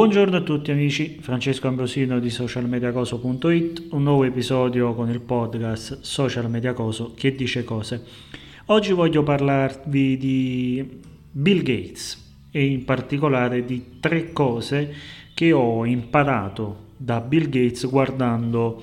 Buongiorno a tutti amici, Francesco Ambrosino di socialmediacoso.it, un nuovo episodio con il podcast Social Media Coso che dice cose. Oggi voglio parlarvi di Bill Gates e in particolare di tre cose che ho imparato da Bill Gates guardando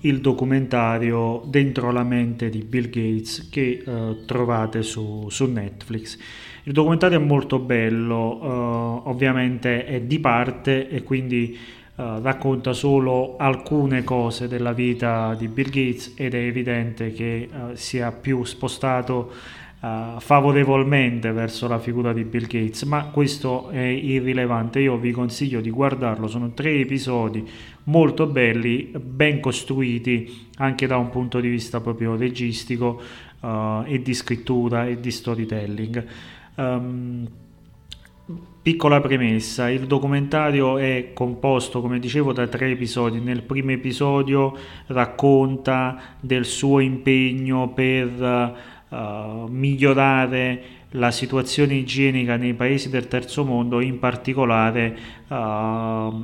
il documentario Dentro la mente di Bill Gates che eh, trovate su, su Netflix. Il documentario è molto bello, uh, ovviamente è di parte e quindi uh, racconta solo alcune cose della vita di Bill Gates ed è evidente che uh, sia più spostato favorevolmente verso la figura di Bill Gates, ma questo è irrilevante. Io vi consiglio di guardarlo, sono tre episodi molto belli, ben costruiti anche da un punto di vista proprio registico e di scrittura e di storytelling. Um, piccola premessa, il documentario è composto, come dicevo, da tre episodi. Nel primo episodio racconta del suo impegno per uh, migliorare la situazione igienica nei paesi del terzo mondo, in particolare uh,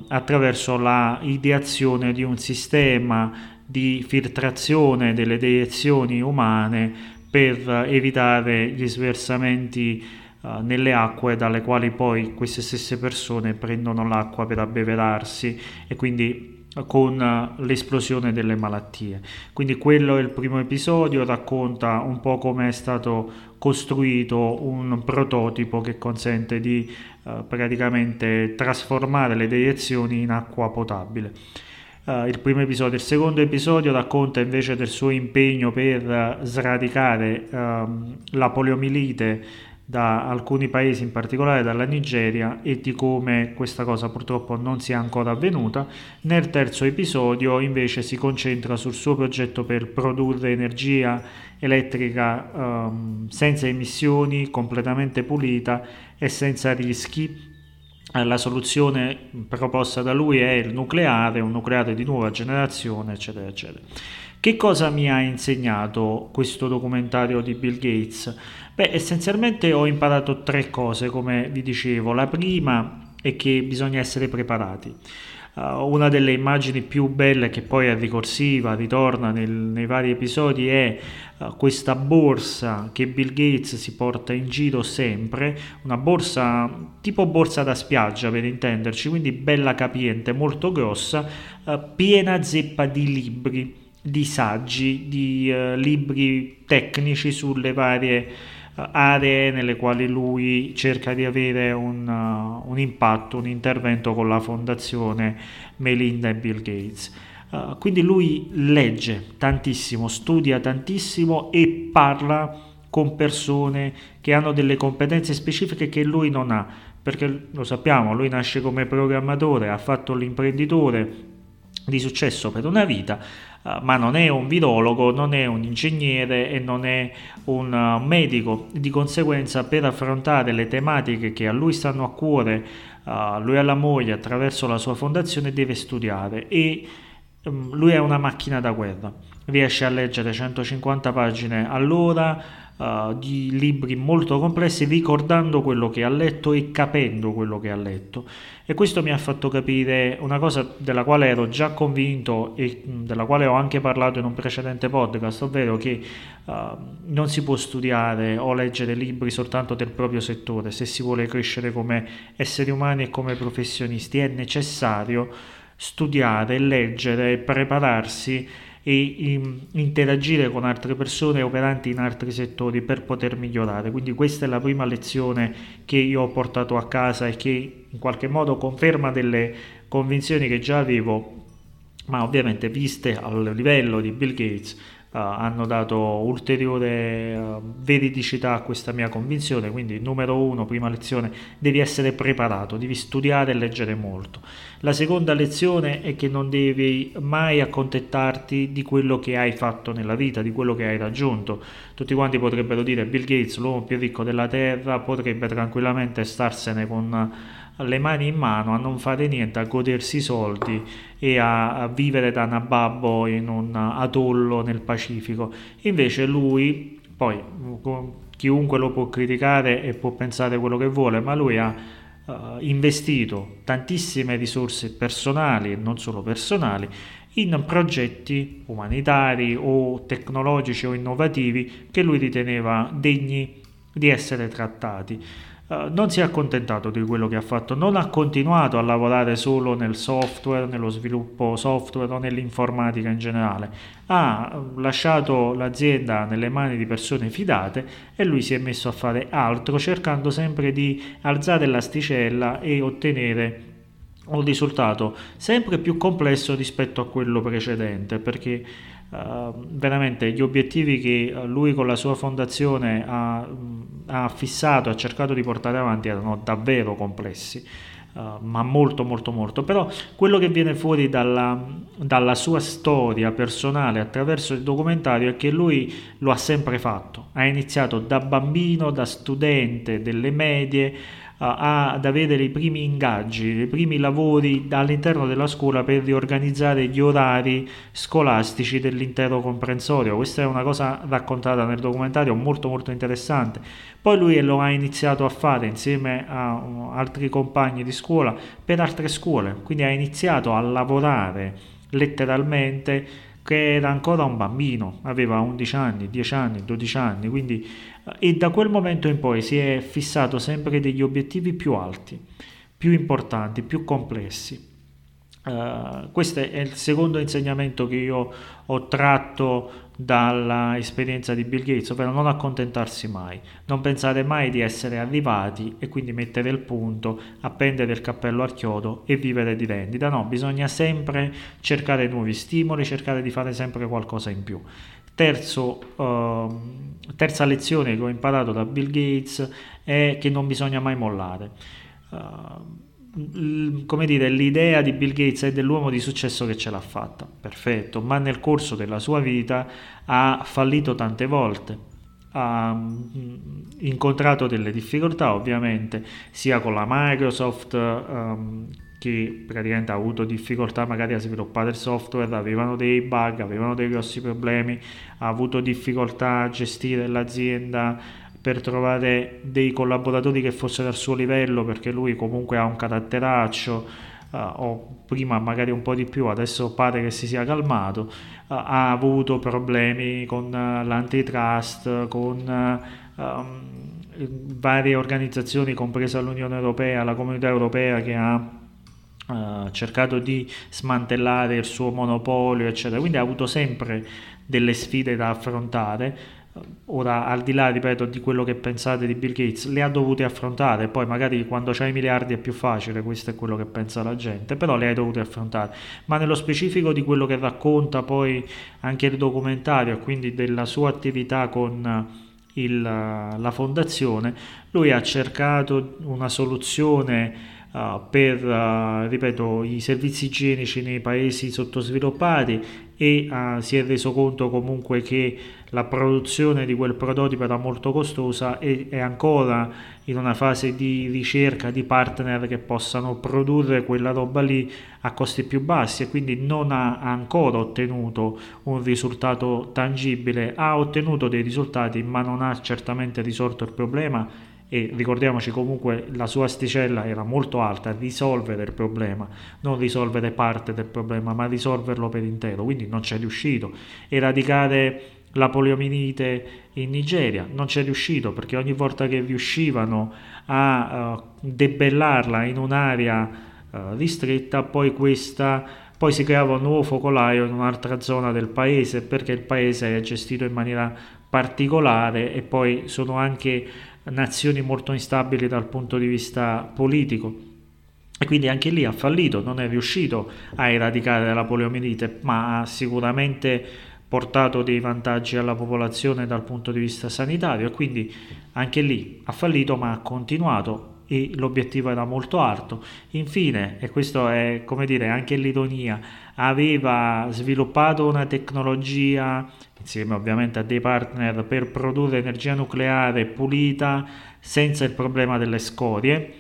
attraverso la ideazione di un sistema di filtrazione delle deiezioni umane per evitare gli sversamenti nelle acque dalle quali poi queste stesse persone prendono l'acqua per abbeverarsi e quindi con uh, l'esplosione delle malattie. Quindi quello è il primo episodio, racconta un po' come è stato costruito un prototipo che consente di uh, praticamente trasformare le deiezioni in acqua potabile. Uh, il primo episodio. Il secondo episodio racconta invece del suo impegno per sradicare uh, la poliomielite da alcuni paesi, in particolare dalla Nigeria, e di come questa cosa purtroppo non sia ancora avvenuta. Nel terzo episodio invece si concentra sul suo progetto per produrre energia elettrica um, senza emissioni, completamente pulita e senza rischi. La soluzione proposta da lui è il nucleare, un nucleare di nuova generazione, eccetera, eccetera. Che cosa mi ha insegnato questo documentario di Bill Gates? Beh, essenzialmente ho imparato tre cose, come vi dicevo. La prima è che bisogna essere preparati. Uh, una delle immagini più belle che poi è ricorsiva, ritorna nel, nei vari episodi, è uh, questa borsa che Bill Gates si porta in giro sempre, una borsa tipo borsa da spiaggia per intenderci, quindi bella capiente, molto grossa, uh, piena zeppa di libri di saggi, di uh, libri tecnici sulle varie uh, aree nelle quali lui cerca di avere un, uh, un, impatto, un intervento con la fondazione Melinda e Bill Gates. quindi lui legge tantissimo, studia tantissimo e parla con persone che hanno delle competenze specifiche che lui non ha, perché lo sappiamo, lui nasce come programmatore, ha fatto l'imprenditore, di successo per una vita, uh, ma non è un virologo, non è un ingegnere e non è un uh, medico. Di conseguenza, per affrontare le tematiche che a lui stanno a cuore, uh, lui e la moglie attraverso la sua fondazione deve studiare e um, lui è una macchina da guerra. Riesce a leggere 150 pagine all'ora, uh, di libri molto complessi ricordando quello che ha letto e capendo quello che ha letto. E questo mi ha fatto capire una cosa della quale ero già convinto e della quale ho anche parlato in un precedente podcast, ovvero che uh, non si può studiare o leggere libri soltanto del proprio settore, se si vuole crescere come esseri umani e come professionisti è necessario studiare, leggere, prepararsi e interagire con altre persone operanti in altri settori per poter migliorare. Quindi questa è la prima lezione che io ho portato a casa e che in qualche modo conferma delle convinzioni che già avevo, ma ovviamente viste al livello di Bill Gates Uh, hanno dato ulteriore uh, veridicità a questa mia convinzione. Quindi, numero uno, prima lezione, devi essere preparato, devi studiare e leggere molto. La seconda lezione è che non devi mai accontentarti di quello che hai fatto nella vita, di quello che hai raggiunto. Tutti quanti potrebbero dire Bill Gates, l'uomo più ricco della terra, potrebbe tranquillamente starsene con le mani in mano a non fare niente, a godersi i soldi e a, a vivere da nababbo in un atollo nel Pacifico. Invece lui, poi chiunque lo può criticare e può pensare quello che vuole, ma lui ha uh, investito tantissime risorse personali e non solo personali in progetti umanitari o tecnologici o innovativi che lui riteneva degni di essere trattati. Uh, non si è accontentato di quello che ha fatto, non ha continuato a lavorare solo nel software, nello sviluppo software o nell'informatica in generale, ha lasciato l'azienda nelle mani di persone fidate e lui si è messo a fare altro cercando sempre di alzare l'asticella e ottenere un risultato sempre più complesso rispetto a quello precedente perché uh, veramente gli obiettivi che lui con la sua fondazione ha, ha, fissato, ha cercato di portare avanti erano davvero complessi. Uh, ma molto molto molto però quello che viene fuori dalla, dalla, sua storia personale attraverso il documentario è che lui lo ha sempre fatto ha iniziato da bambino da studente delle medie ad avere i primi ingaggi, i primi lavori all'interno della scuola per riorganizzare gli orari scolastici dell'intero comprensorio. Questa è una cosa raccontata nel documentario molto molto interessante. Poi lui lo ha iniziato a fare insieme a uh, altri compagni di scuola per altre scuole, quindi ha iniziato a lavorare letteralmente che era ancora un bambino, aveva 11 anni, 10 anni, 12 anni, quindi e da quel momento in poi si è fissato sempre degli obiettivi più alti, più importanti, più complessi. Uh, questo è il secondo insegnamento che io ho tratto dall'esperienza di Bill Gates, ovvero non accontentarsi mai, non pensare mai di essere arrivati e quindi mettere il punto, appendere il cappello al chiodo e vivere di vendita. No, bisogna sempre cercare nuovi stimoli, cercare di fare sempre qualcosa in più. Terzo, uh, terza lezione che ho imparato da Bill Gates è che non bisogna mai mollare. Uh, come dire, l'idea di Bill Gates è dell'uomo di successo che ce l'ha fatta, perfetto, ma nel corso della sua vita ha fallito tante volte, ha mm, incontrato delle difficoltà ovviamente sia con la Microsoft um, che praticamente ha avuto difficoltà magari a sviluppare il software, avevano dei bug, avevano dei grossi problemi, ha avuto difficoltà a gestire l'azienda per trovare dei collaboratori che fossero al suo livello perché lui comunque ha un caratteraccio uh, o prima magari un po' di più, adesso pare che si sia calmato, uh, ha avuto problemi con uh, l'antitrust, con um, varie organizzazioni compresa l'Unione Europea, la Comunità Europea che ha cercato di smantellare il suo monopolio, eccetera. Quindi ha avuto sempre delle sfide da affrontare. Ora, al di là, ripeto, di quello che pensate di Bill Gates, le ha dovute affrontare. Poi, magari quando c'hai miliardi è più facile, questo è quello che pensa la gente, però le hai dovute affrontare. Ma nello specifico di quello che racconta poi anche il documentario, quindi della sua attività con il, la fondazione, lui ha cercato una soluzione uh, per, uh, ripeto, i servizi igienici nei paesi sottosviluppati e uh, si è reso conto comunque che la produzione di quel prototipo era molto costosa e è ancora in una fase di ricerca di partner che possano produrre quella roba lì a costi più bassi e quindi non ha ancora ottenuto un risultato tangibile, ha ottenuto dei risultati ma non ha certamente risolto il problema e ricordiamoci comunque la sua asticella era molto alta, risolvere il problema, non risolvere parte del problema, ma risolverlo per intero, quindi non c'è riuscito. Eradicare la poliomielite in Nigeria non c'è riuscito perché ogni volta che riuscivano a uh, debellarla in un'area uh, ristretta, poi questa poi si creava un nuovo focolaio in un'altra zona del paese perché il paese è gestito in maniera particolare e poi sono anche nazioni molto instabili dal punto di vista politico. E quindi anche lì ha fallito, non è riuscito a eradicare la poliomielite, ma ha sicuramente portato dei vantaggi alla popolazione dal punto di vista sanitario e quindi anche lì ha fallito ma ha continuato e l'obiettivo era molto alto. Infine, e questo è come dire anche l'ironia, aveva sviluppato una tecnologia insieme ovviamente a dei partner per produrre energia nucleare pulita senza il problema delle scorie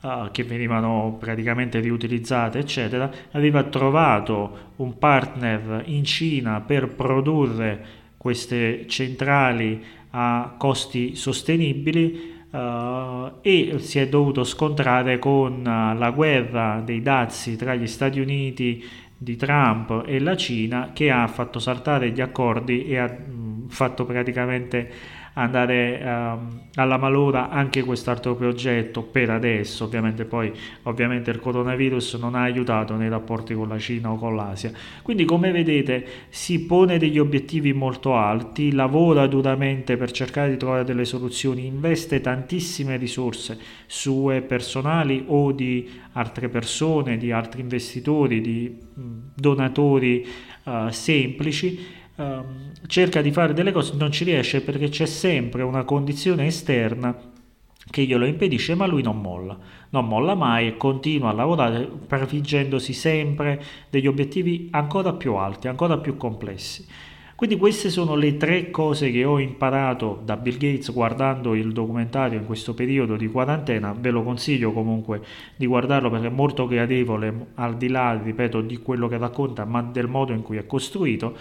uh, che venivano praticamente riutilizzate eccetera aveva trovato un partner in Cina per produrre queste centrali a costi sostenibili uh, e si è dovuto scontrare con la guerra dei dazi tra gli Stati Uniti di Trump e la Cina che ha fatto saltare gli accordi e ha mh, fatto praticamente andare um, alla malora anche quest'altro progetto per adesso, ovviamente poi ovviamente il coronavirus non ha aiutato nei rapporti con la Cina o con l'Asia. Quindi come vedete si pone degli obiettivi molto alti, lavora duramente per cercare di trovare delle soluzioni, investe tantissime risorse sue personali o di altre persone, di altri investitori, di donatori uh, semplici um, cerca di fare delle cose, non ci riesce perché c'è sempre una condizione esterna che glielo impedisce, ma lui non molla, non molla mai e continua a lavorare prefiggendosi sempre degli obiettivi ancora più alti, ancora più complessi. Quindi queste sono le tre cose che ho imparato da Bill Gates guardando il documentario in questo periodo di quarantena, ve lo consiglio comunque di guardarlo perché è molto gradevole al di là, ripeto, di quello che racconta, ma del modo in cui è costruito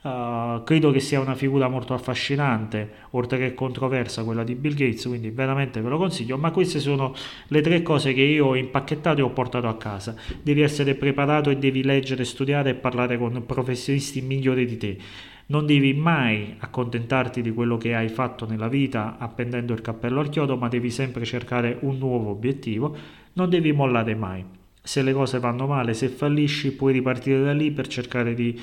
Uh, credo che sia una figura molto affascinante, oltre che controversa quella di Bill Gates, quindi veramente ve lo consiglio, ma queste sono le tre cose che io ho impacchettato e ho portato a casa. Devi essere preparato e devi leggere, studiare e parlare con professionisti migliori di te. Non devi mai accontentarti di quello che hai fatto nella vita appendendo il cappello al chiodo, ma devi sempre cercare un nuovo obiettivo. Non devi mollare mai. Se le cose vanno male, se fallisci, puoi ripartire da lì per cercare di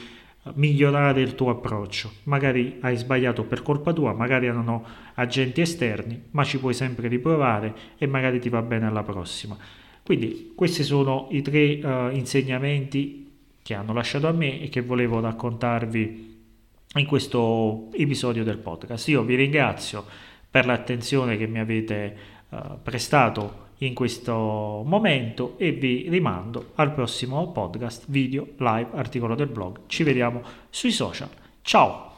migliorare il tuo approccio. Magari hai sbagliato per colpa tua, magari erano agenti esterni, ma ci puoi sempre riprovare e magari ti va bene alla prossima. Quindi questi sono i tre uh, insegnamenti che hanno lasciato a me e che volevo raccontarvi in questo episodio del podcast. Io vi ringrazio per l'attenzione che mi avete uh, prestato in questo momento e vi rimando al prossimo podcast, video, live, articolo del blog. Ci vediamo sui social. Ciao!